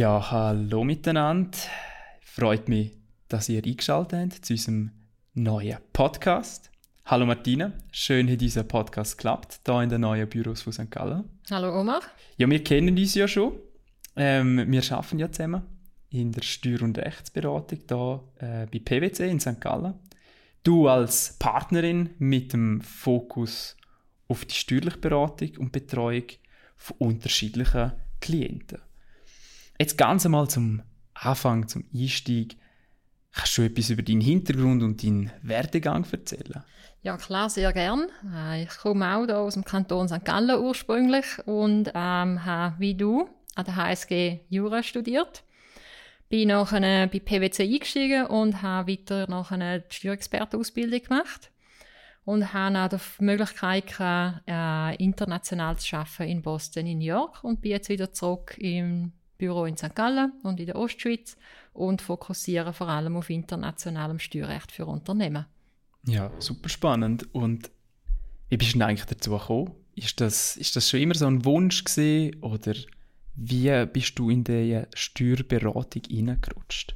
Ja, hallo miteinander. Freut mich, dass ihr eingeschaltet habt zu unserem neuen Podcast. Hallo Martina, schön hat dieser Podcast geklappt, hier in den neuen Büros von St. Gallen. Hallo Omar. Ja, wir kennen uns ja schon. Ähm, wir arbeiten ja zusammen in der Steuer- und Rechtsberatung hier äh, bei PwC in St. Gallen. Du als Partnerin mit dem Fokus auf die steuerliche Beratung und Betreuung von unterschiedlichen Klienten. Jetzt ganz einmal zum Anfang, zum Einstieg. Kannst du etwas über deinen Hintergrund und deinen Werdegang erzählen? Ja, klar, sehr gern. Äh, ich komme auch hier aus dem Kanton St. Gallen ursprünglich und ähm, habe wie du an der HSG Jura studiert. Bin nachher bei PwC eingestiegen und habe weiter noch eine Steuerexpertenausbildung gemacht. Und habe auch die Möglichkeit gehabt, äh, international zu arbeiten in Boston, in New York und bin jetzt wieder zurück im Büro in St. Gallen und in der Ostschweiz und fokussiere vor allem auf internationalem Steuerrecht für Unternehmen. Ja, super spannend. Und wie bist du denn eigentlich dazu gekommen? Ist das, ist das schon immer so ein Wunsch gewesen, oder wie bist du in die Steuerberatung hineingerutscht?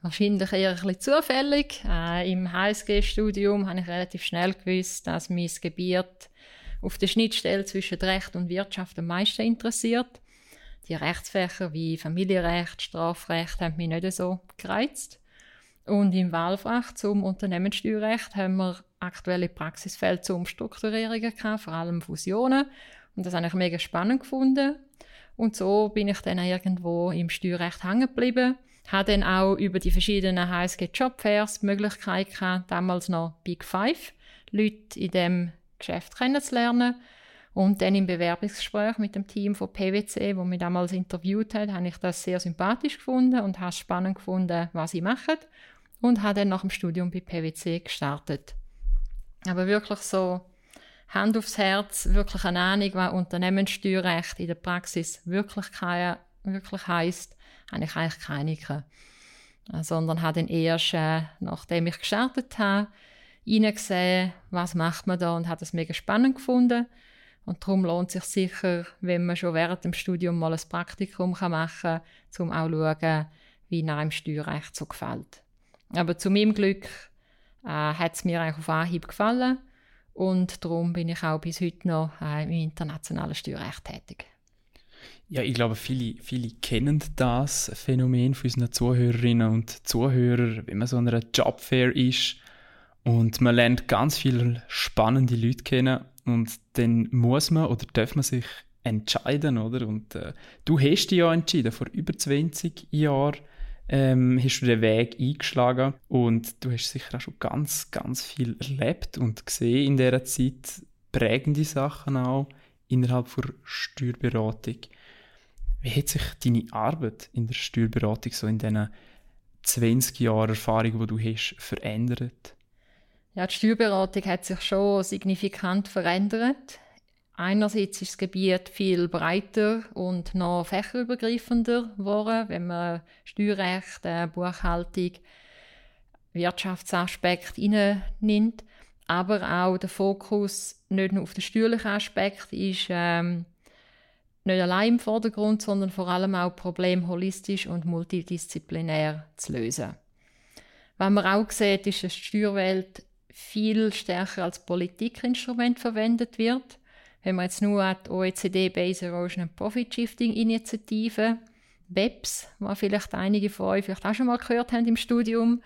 Wahrscheinlich eher ein bisschen zufällig. Äh, Im HSG-Studium habe ich relativ schnell gewusst, dass mein Gebiet auf der Schnittstelle zwischen Recht und Wirtschaft am meisten interessiert. Die Rechtsfächer wie Familienrecht, Strafrecht haben mich nicht so gereizt. Und im Wahlfach zum Unternehmenssteuerrecht haben wir aktuelle Praxisfälle zum Umstrukturierungen gehabt, vor allem Fusionen. Und das habe ich mega spannend gefunden. Und so bin ich dann irgendwo im Steuerrecht hängen geblieben. Habe dann auch über die verschiedenen HSG Jobfairs die Möglichkeit gehabt, damals noch Big Five Leute in dem Geschäft kennenzulernen. Und dann im Bewerbungsgespräch mit dem Team von PwC, wo mich damals interviewt hat, habe ich das sehr sympathisch gefunden und habe spannend gefunden, was sie machen. Und habe dann nach dem Studium bei PwC gestartet. Aber wirklich so Hand aufs Herz, wirklich eine Ahnung, was Unternehmenssteuerrecht in der Praxis wirklich, keine, wirklich heisst, habe ich eigentlich keine. Äh, sondern habe dann erst, äh, nachdem ich gestartet habe, reingesehen, was macht man da und habe das mega spannend gefunden und darum lohnt es sich sicher, wenn man schon während dem Studium mal ein Praktikum machen kann, um auch zu schauen, wie einem Steuerrecht so gefällt. Aber zu meinem Glück äh, hat es mir eigentlich auf Anhieb gefallen und darum bin ich auch bis heute noch äh, im internationalen Steuerrecht tätig. Ja, ich glaube, viele, viele kennen das Phänomen von unseren Zuhörerinnen und Zuhörern, wenn man so an einer Jobfair ist und man lernt ganz viele spannende Leute kennen und dann muss man oder darf man sich entscheiden, oder? Und äh, du hast dich ja entschieden, vor über 20 Jahren ähm, hast du den Weg eingeschlagen und du hast sicher auch schon ganz, ganz viel erlebt und gesehen in dieser Zeit, prägende Sachen auch innerhalb der Steuerberatung. Wie hat sich deine Arbeit in der Steuerberatung so in diesen 20 Jahren Erfahrung, die du hast, verändert? Ja, die Steuerberatung hat sich schon signifikant verändert. Einerseits ist das Gebiet viel breiter und noch fächerübergreifender geworden, wenn man Steuerrecht, äh, Buchhaltung, Wirtschaftsaspekt nimmt. Aber auch der Fokus nicht nur auf den steuerlichen Aspekt ist ähm, nicht allein im Vordergrund, sondern vor allem auch Problem holistisch und multidisziplinär zu lösen. Was man auch sieht, ist, dass die Steuerwelt viel stärker als Politikinstrument verwendet wird. Wenn man jetzt nur an die OECD Base Erosion and Profit Shifting Initiative, BEPS, was vielleicht einige von euch vielleicht auch schon mal gehört haben im Studium,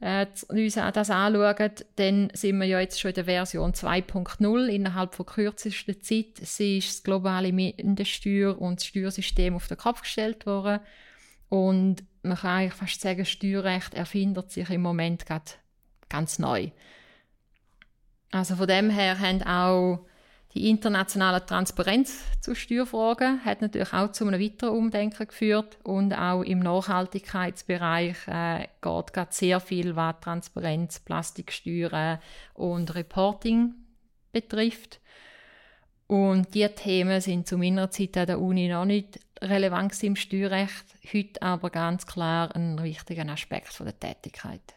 äh, uns das anschauen, dann sind wir ja jetzt schon in der Version 2.0 innerhalb von kürzester Zeit. Ist das globale Mindeststeuer und das Steuersystem auf den Kopf gestellt worden. Und man kann eigentlich fast sagen, Steuerrecht erfindet sich im Moment gerade ganz neu. Also von dem her haben auch die internationale Transparenz zu Steuerfragen hat natürlich auch zu einem weiteren Umdenken geführt und auch im Nachhaltigkeitsbereich äh, geht gerade sehr viel, was Transparenz, Plastiksteuern und Reporting betrifft. Und diese Themen sind zu meiner Zeit an der Uni noch nicht relevant im Steuerrecht, heute aber ganz klar ein wichtiger Aspekt der Tätigkeit.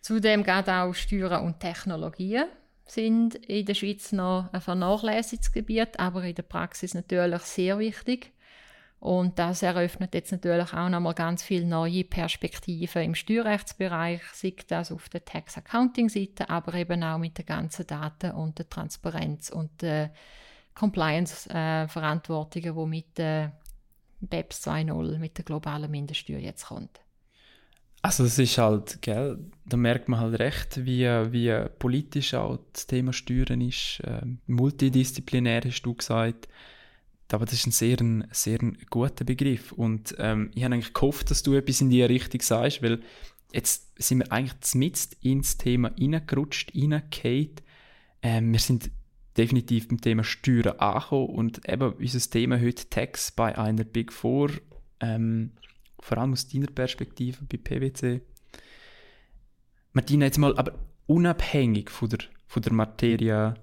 Zudem geht auch Steuern und Technologien sind in der Schweiz noch ein vernachlässigtes Gebiet, aber in der Praxis natürlich sehr wichtig. Und das eröffnet jetzt natürlich auch nochmal ganz viele neue Perspektiven im Steuerrechtsbereich, sei das auf der Tax-Accounting-Seite, aber eben auch mit den ganzen Daten und der Transparenz und der Compliance-Verantwortungen, die mit der BEPS 2.0, mit der globalen Mindeststeuer jetzt kommt. Also das ist halt, gell, da merkt man halt recht, wie, wie politisch auch das Thema Steuern ist. Ähm, multidisziplinär hast du gesagt. Aber das ist ein sehr, ein, sehr ein guter Begriff. Und ähm, ich habe eigentlich gehofft, dass du etwas in die Richtung sagst, weil jetzt sind wir eigentlich mitten ins Thema reingerutscht, reingefallen. Ähm, wir sind definitiv beim Thema Steuern angekommen und eben unser Thema heute Tax bei einer Big Four, ähm, vor allem aus deiner Perspektive bei PwC. Martina, jetzt mal, aber unabhängig von der, von der Materie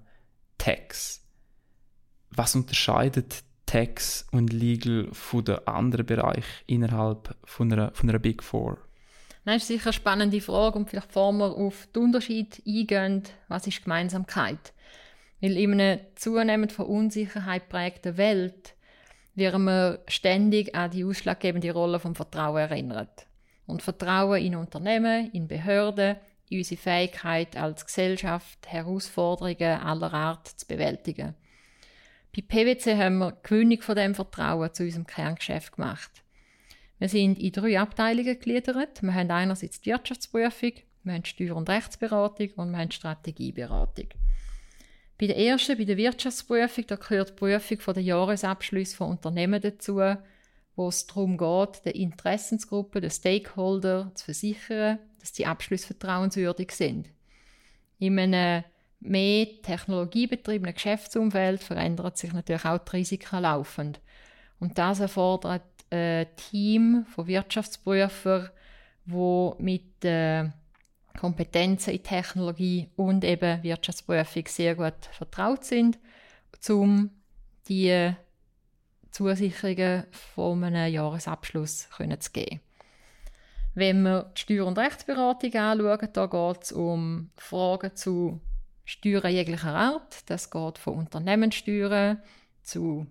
Tax, was unterscheidet Tax und Legal von den anderen Bereichen innerhalb von einer, von einer Big Four? Das ist sicher eine spannende Frage und vielleicht bevor wir auf den Unterschied eingehen, was ist Gemeinsamkeit? Weil in einer zunehmend von Unsicherheit prägten Welt werden wir ständig an die ausschlaggebende Rolle vom Vertrauen erinnert. Und Vertrauen in Unternehmen, in Behörden, in unsere Fähigkeit als Gesellschaft, Herausforderungen aller Art zu bewältigen. Bei PwC haben wir die Gewinnung von dem Vertrauen zu unserem Kerngeschäft gemacht. Wir sind in drei Abteilungen gegliedert. Wir haben einerseits die Wirtschaftsprüfung, wir haben Steuer- und Rechtsberatung und wir haben Strategieberatung. Bei der ersten, bei der Wirtschaftsprüfung, da gehört die Prüfung von der Jahresabschlüsse von Unternehmen dazu, wo es darum geht, der Interessensgruppe, den Stakeholder zu versichern, dass die Abschlüsse vertrauenswürdig sind. In einem mehr technologiebetriebenen Geschäftsumfeld verändert sich natürlich auch die Risiken laufend. Und das erfordert ein Team von Wirtschaftsprüfern, wo mit äh, Kompetenzen in Technologie und eben Wirtschaftsprüfung sehr gut vertraut sind, um die Zusicherungen von einem Jahresabschluss zu geben. Wenn wir die Steuer- und Rechtsberatung anschauen, da geht es um Fragen zu Steuern jeglicher Art. Das geht von Unternehmenssteuern zu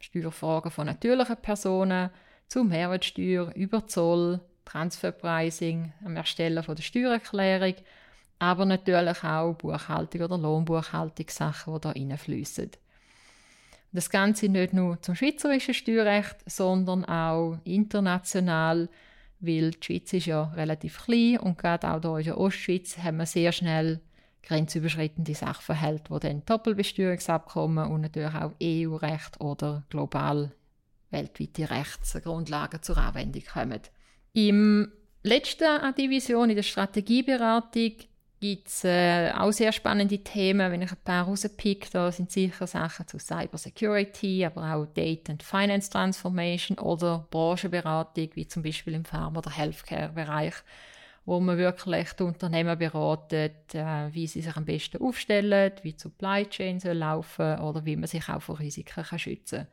Steuerfragen von natürlichen Personen, zu Mehrwertsteuer, über Zoll, Transferpricing, am Erstellen von der Steuererklärung, aber natürlich auch Buchhaltung oder Lohnbuchhaltungssachen, die da reinfließen. Das Ganze nicht nur zum schweizerischen Steuerrecht, sondern auch international, weil die Schweiz ist ja relativ klein und gerade auch hier in der Ostschweiz haben wir sehr schnell grenzüberschreitende Sachverhalte, wo dann Doppelbesteuerungsabkommen und natürlich auch EU-Recht oder global weltweite Rechtsgrundlagen zur Anwendung kommen. Im letzten Division, in der Strategieberatung, gibt es äh, auch sehr spannende Themen. Wenn ich ein paar rauspicke, da sind sicher Sachen zu Cybersecurity, aber auch Data and Finance Transformation oder Branchenberatung, wie zum Beispiel im Pharma- oder Healthcare-Bereich, wo man wirklich die Unternehmen beratet, äh, wie sie sich am besten aufstellen, wie die Supply Chain soll laufen oder wie man sich auch vor Risiken kann schützen kann.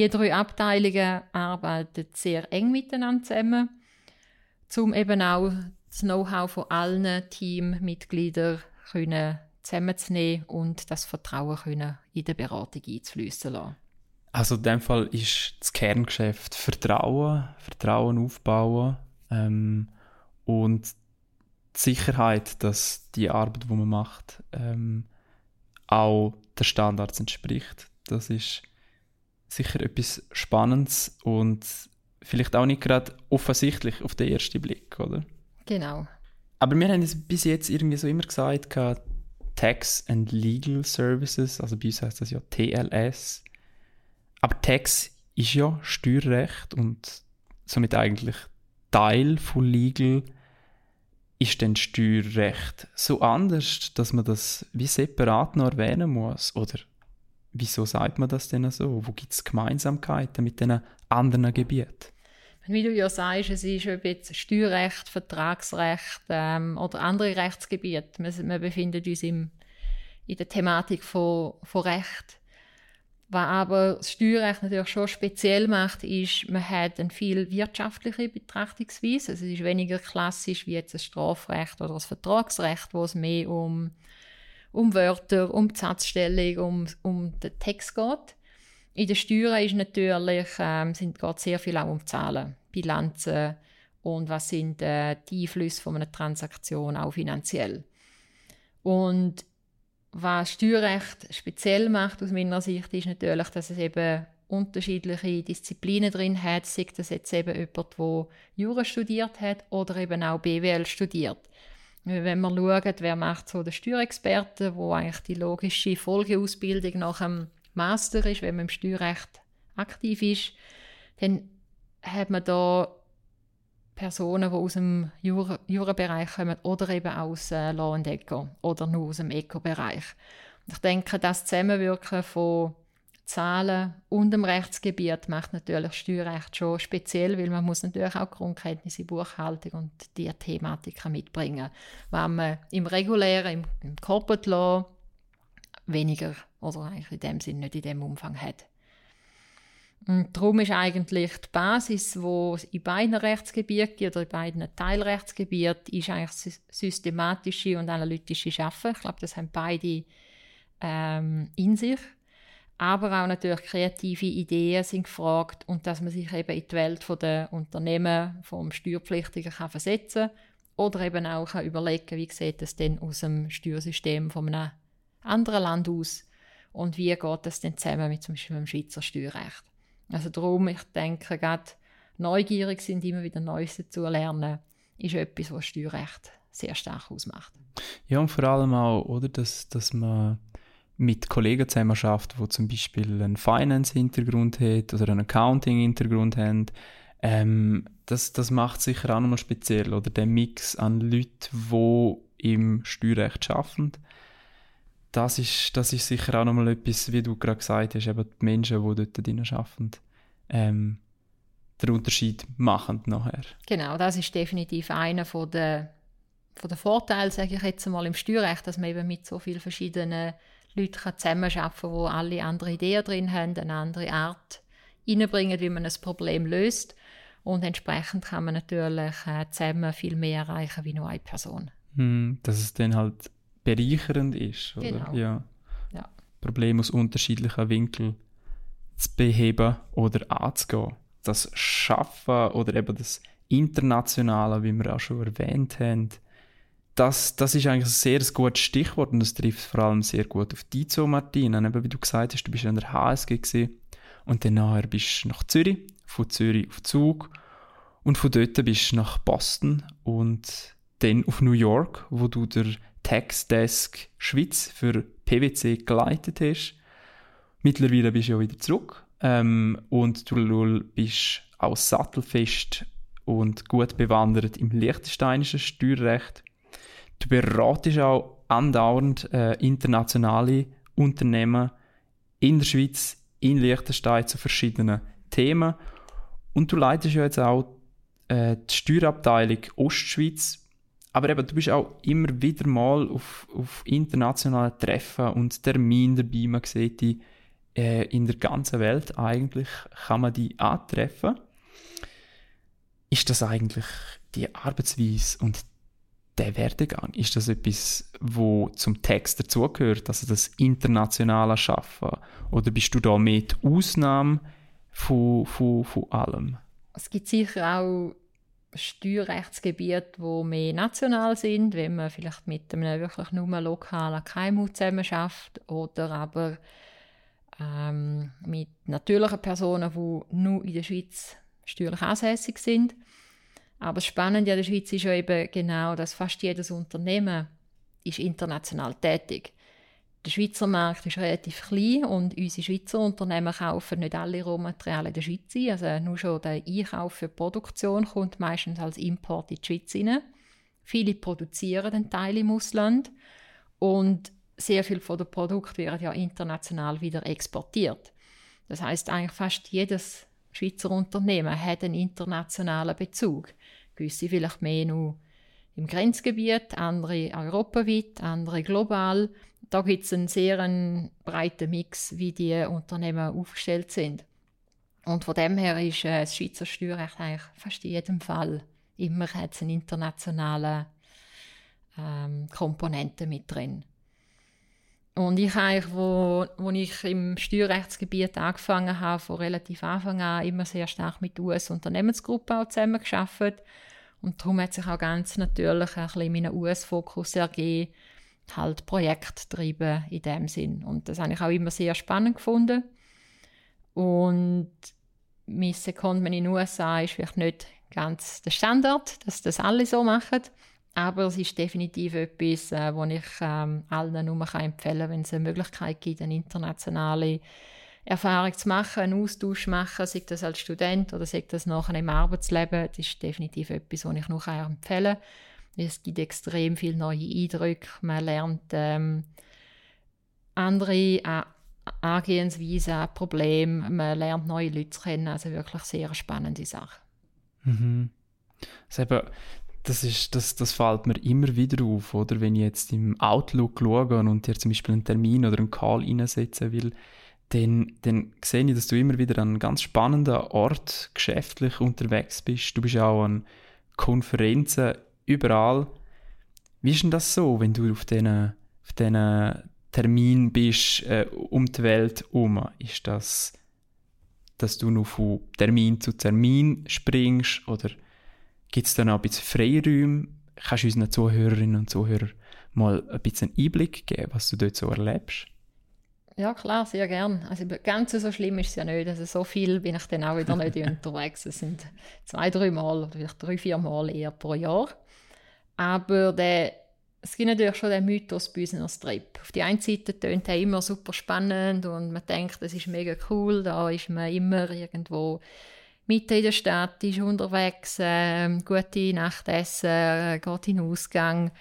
Die drei Abteilungen arbeiten sehr eng miteinander zusammen, um eben auch das Know-how von allen Teammitgliedern zusammenzunehmen und das Vertrauen können in der Beratung einzufließen lassen. Also in dem Fall ist das Kerngeschäft Vertrauen, Vertrauen aufbauen ähm, und die Sicherheit, dass die Arbeit, die man macht, ähm, auch der Standards entspricht. Das ist sicher etwas Spannendes und vielleicht auch nicht gerade offensichtlich auf den ersten Blick, oder? Genau. Aber wir haben es bis jetzt irgendwie so immer gesagt, Tax and Legal Services, also bei uns heißt das ja TLS. Aber Tax ist ja Steuerrecht und somit eigentlich Teil von Legal. Ist denn Steuerrecht so anders, dass man das wie separat noch erwähnen muss? Oder wieso sagt man das denn so? Wo gibt es Gemeinsamkeiten mit den anderen Gebieten? Wie du ja sagst, es ist ob jetzt Steuerrecht, Vertragsrecht ähm, oder andere Rechtsgebiete. Wir, wir befinden uns im, in der Thematik von, von Recht. Was aber das Steuerrecht natürlich schon speziell macht, ist, man hat eine viel wirtschaftliche Betrachtungsweise. Also es ist weniger klassisch wie jetzt das Strafrecht oder das Vertragsrecht, wo es mehr um um Wörter, um die Satzstellung, um, um den Text geht. In den Steuern ist natürlich, ähm, sind, geht sehr viel auch um Zahlen, Bilanzen und was sind äh, die Einflüsse von einer Transaktion auch finanziell. Und was Steuerrecht speziell macht aus meiner Sicht, ist natürlich, dass es eben unterschiedliche Disziplinen drin hat, sei das jetzt eben jemand, der Jura studiert hat oder eben auch BWL studiert. Wenn man schaut, wer macht so den Steuerexperten, wo eigentlich die logische Folgeausbildung nach dem Master ist, wenn man im Steuerrecht aktiv ist, dann hat man da Personen, die aus dem Jura-Bereich kommen oder eben aus äh, Law and Eco oder nur aus dem Eco-Bereich. Ich denke, das Zusammenwirken von Zahlen und dem Rechtsgebiet macht natürlich Steuerrecht schon speziell, weil man muss natürlich auch Grundkenntnisse in Buchhaltung und die Thematiken mitbringen, was man im regulären, im, im Corporate Law weniger oder eigentlich in dem Sinne nicht in dem Umfang hat. Und darum ist eigentlich die Basis, wo in beiden Rechtsgebieten oder in beiden Teilrechtsgebieten ist eigentlich systematische und analytische Schaffen. Ich glaube, das haben beide ähm, in sich aber auch natürlich kreative Ideen sind gefragt und dass man sich eben in die Welt der Unternehmen, vom Steuerpflichtigen kann versetzen oder eben auch kann überlegen, wie sieht das denn aus dem Steuersystem von einem anderen Land aus und wie geht das denn zusammen mit zum Beispiel dem Schweizer Steuerrecht. Also darum, ich denke, gerade neugierig sind, immer wieder Neues zu lernen, ist etwas, was Steuerrecht sehr stark ausmacht. Ja, und vor allem auch, oder, dass, dass man mit Kollegen zusammen schafft, die zum Beispiel einen Finance-Hintergrund haben oder einen Accounting-Hintergrund haben, ähm, das, das macht sicher auch nochmal speziell. Oder der Mix an Leuten, die im Steuerrecht arbeiten, das ist, das ist sicher auch nochmal etwas, wie du gerade gesagt hast, eben die Menschen, die dort drin arbeiten, ähm, den Unterschied machen nachher. Genau, das ist definitiv einer von der, von der Vorteile, sage ich jetzt mal, im Steuerrecht, dass man eben mit so vielen verschiedenen Leute zusammenarbeiten kann, die alle andere Ideen drin haben, eine andere Art reinbringen, wie man ein Problem löst. Und entsprechend kann man natürlich äh, zusammen viel mehr erreichen wie nur eine Person. Hm, dass es dann halt bereichernd ist. Oder? Genau. Ja. ja. Probleme aus unterschiedlichen Winkeln zu beheben oder anzugehen. Das Schaffen oder eben das Internationale, wie wir auch schon erwähnt haben, das, das ist eigentlich ein sehr gutes Stichwort und das trifft vor allem sehr gut auf dich zu, Martina. Eben, wie du gesagt hast, du bist an der HSG gewesen, und dann nachher bist du nach Zürich, von Zürich auf Zug und von dort bist du nach Boston und dann auf New York, wo du der Tax Desk Schweiz für PwC geleitet hast. Mittlerweile bist du ja wieder zurück ähm, und du bist auch sattelfest und gut bewandert im liechtensteinischen Steuerrecht. Du beratest auch andauernd äh, internationale Unternehmen in der Schweiz, in Liechtenstein zu verschiedenen Themen. Und du leitest ja jetzt auch äh, die Steuerabteilung Ostschweiz. Aber eben, du bist auch immer wieder mal auf, auf internationalen Treffen und Terminen dabei. Man sieht die äh, in der ganzen Welt eigentlich, kann man die antreffen. Ist das eigentlich die Arbeitsweise und der Werdegang? Ist das etwas, wo zum Text dazugehört, also das internationale Schaffen? Oder bist du da die Ausnahme von, von, von allem? Es gibt sicher auch Steuerrechtsgebiete, die mehr national sind, wenn man vielleicht mit einem wirklich nur lokalen KMU zusammenarbeitet oder aber ähm, mit natürlichen Personen, die nur in der Schweiz steuerlich ansässig sind. Aber das Spannende an der Schweiz ist ja eben genau, dass fast jedes Unternehmen ist international tätig. Der Schweizer Markt ist relativ klein und unsere Schweizer Unternehmen kaufen nicht alle Rohmaterialien in der Schweiz ein. Also nur schon der Einkauf für die Produktion kommt meistens als Import in die Schweiz rein. Viele produzieren einen Teil im Ausland und sehr viel von den Produkten werden ja international wieder exportiert. Das heißt eigentlich fast jedes Schweizer Unternehmen hat einen internationalen Bezug. Gewisse vielleicht mehr nur im Grenzgebiet, andere europaweit, andere global. Da gibt es einen sehr einen breiten Mix, wie die Unternehmen aufgestellt sind. Und von dem her ist äh, das Schweizer Steuerrecht eigentlich fast in jedem Fall immer hat eine internationale ähm, Komponente mit drin. Und ich habe, wo, wo ich im Steuerrechtsgebiet angefangen habe, von relativ Anfang an immer sehr stark mit US-Unternehmensgruppen zusammengearbeitet. Und darum hat sich auch ganz natürlich ein bisschen meinen US-Fokus ergeben, halt Projekte treiben in dem Sinn. Und das habe ich auch immer sehr spannend gefunden. Und mein Secondment in den USA ist vielleicht nicht ganz der Standard, dass das alle so machen. Aber es ist definitiv etwas, äh, was ich ähm, allen nur empfehlen kann, wenn es eine Möglichkeit gibt, eine internationale Erfahrung zu machen, einen Austausch zu machen, sei das als Student oder sei das nachher im Arbeitsleben. Das ist definitiv etwas, was ich nur empfehlen kann. Es gibt extrem viele neue Eindrücke. Man lernt ähm, andere äh, Angehensweisen, Probleme. Man lernt neue Leute kennen. Also wirklich sehr spannende Sache. Mhm. Das, eben, das, ist, das, das fällt mir immer wieder auf, oder? Wenn ich jetzt im Outlook schaue und dir zum Beispiel einen Termin oder einen Call einsetzen will, dann, dann sehe ich, dass du immer wieder an einem ganz spannenden Ort geschäftlich unterwegs bist. Du bist auch an Konferenzen überall. Wie ist denn das so, wenn du auf diesen auf Termin bist äh, um die Welt herum? Ist das, dass du nur von Termin zu Termin springst oder gibt es dann auch ein bisschen Freiräume? Kannst du unseren Zuhörerinnen und Zuhörern mal ein bisschen Einblick geben, was du dort so erlebst? Ja, klar, sehr gern. Also ganz so schlimm ist es ja nicht. Also so viel bin ich dann auch wieder nicht unterwegs. Es sind zwei, drei Mal oder vielleicht drei, vier Mal eher pro Jahr. Aber der, es gibt natürlich schon den Mythos Business Trip. Auf die einen Seite tönt er immer super spannend und man denkt, das ist mega cool, da ist man immer irgendwo mitten in der Stadt, ist unterwegs, äh, gute Nachtessen, äh, geht in den Ausgang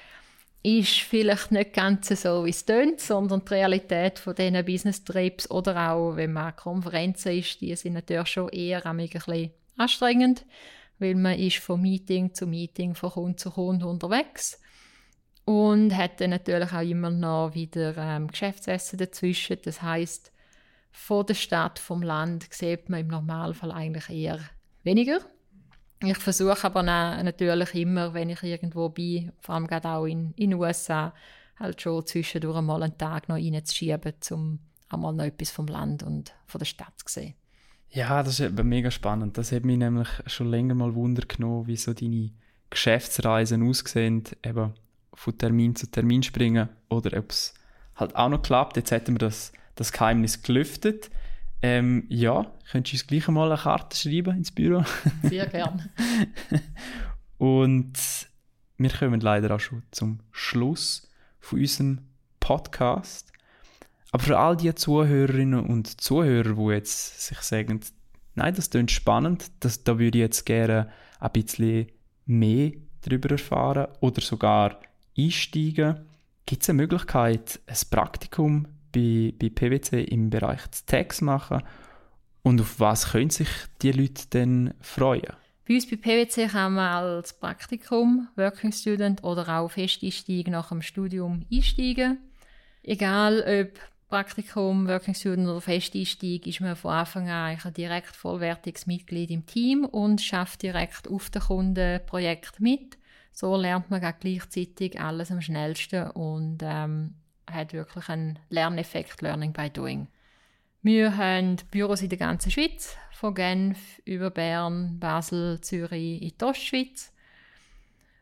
ist vielleicht nicht ganz so, wie es tönt, sondern die Realität von diesen Business-Trips oder auch, wenn man an Konferenzen ist, die sind natürlich schon eher ein bisschen anstrengend, weil man ist von Meeting zu Meeting, von Kunde zu Kunde unterwegs und hat dann natürlich auch immer noch wieder ähm, Geschäftsessen dazwischen. Das heißt, von der Stadt, vom Land sieht man im Normalfall eigentlich eher weniger. Ich versuche aber natürlich immer, wenn ich irgendwo bin, vor allem gerade auch in den USA, halt schon zwischendurch mal einen Tag noch reinzuschieben, um einmal noch etwas vom Land und von der Stadt zu sehen. Ja, das ist mega spannend. Das hat mich nämlich schon länger mal Wunder genommen, wie so deine Geschäftsreisen aussehen, eben von Termin zu Termin springen oder ob es halt auch noch klappt. Jetzt hätten wir das, das Geheimnis gelüftet. Ähm, ja, könntest du uns gleich mal eine Karte schreiben ins Büro? Sehr gerne. Und wir kommen leider auch schon zum Schluss von unserem Podcast. Aber für all die Zuhörerinnen und Zuhörer, die jetzt sich sagen, nein, das klingt spannend, das, da würde ich jetzt gerne ein bisschen mehr darüber erfahren oder sogar einsteigen, gibt es eine Möglichkeit, ein Praktikum bei, bei PwC im Bereich Tax machen und auf was können sich die Leute denn freuen? Bei uns bei PwC kann man als Praktikum, Working Student oder auch Festeinstieg nach dem Studium einsteigen. Egal ob Praktikum, Working Student oder Festeinstieg, ist man von Anfang an ein direkt vollwertiges Mitglied im Team und schafft direkt auf dem Kundenprojekt mit. So lernt man gleichzeitig alles am schnellsten und ähm, hat wirklich einen Lerneffekt, Learning by Doing. Wir haben Büros in der ganzen Schweiz, von Genf über Bern, Basel, Zürich in die Ostschweiz.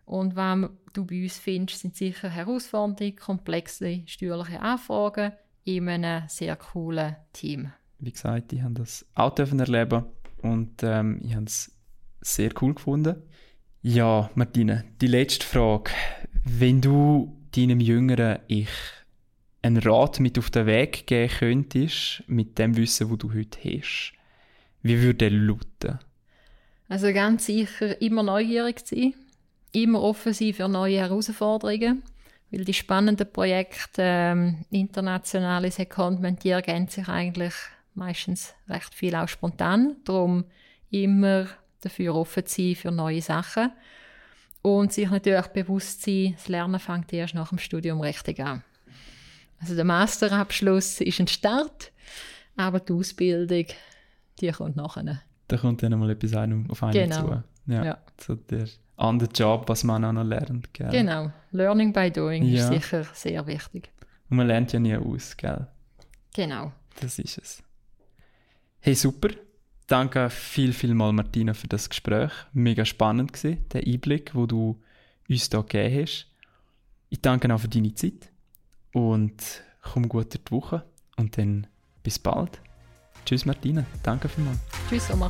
Und was du bei uns findest, sind sicher Herausforderungen, komplexe steuerliche Anfragen in einem sehr coolen Team. Wie gesagt, ich habe das auch erleben und ähm, ich habe es sehr cool gefunden. Ja, Martine, die letzte Frage. Wenn du deinem jüngeren Ich einen Rat mit auf den Weg geben könntest, mit dem Wissen, wo du heute hast, wie würde er lauten? Also ganz sicher immer neugierig sein, immer offen sein für neue Herausforderungen, weil die spannenden Projekte, ähm, internationale Secondment, die ergänzen sich eigentlich meistens recht viel auch spontan. Darum immer dafür offen sein für neue Sachen und sich natürlich bewusst sein, das Lernen fängt erst nach dem Studium richtig an. Also der Masterabschluss ist ein Start, aber die Ausbildung, die kommt nachher. Da kommt dann mal etwas einem auf einen genau. zu. Ja. ja. So der andere Job, was man auch noch lernt. Gell? Genau. Learning by doing ja. ist sicher sehr wichtig. Und man lernt ja nie aus, gell? Genau. Das ist es. Hey, super. Danke viel, viel mal Martina für das Gespräch. Mega spannend war der Einblick, wo du uns hier gegeben hast. Ich danke auch für deine Zeit und komm gut durch die Woche und dann bis bald. Tschüss Martina, danke vielmals. Tschüss Omar.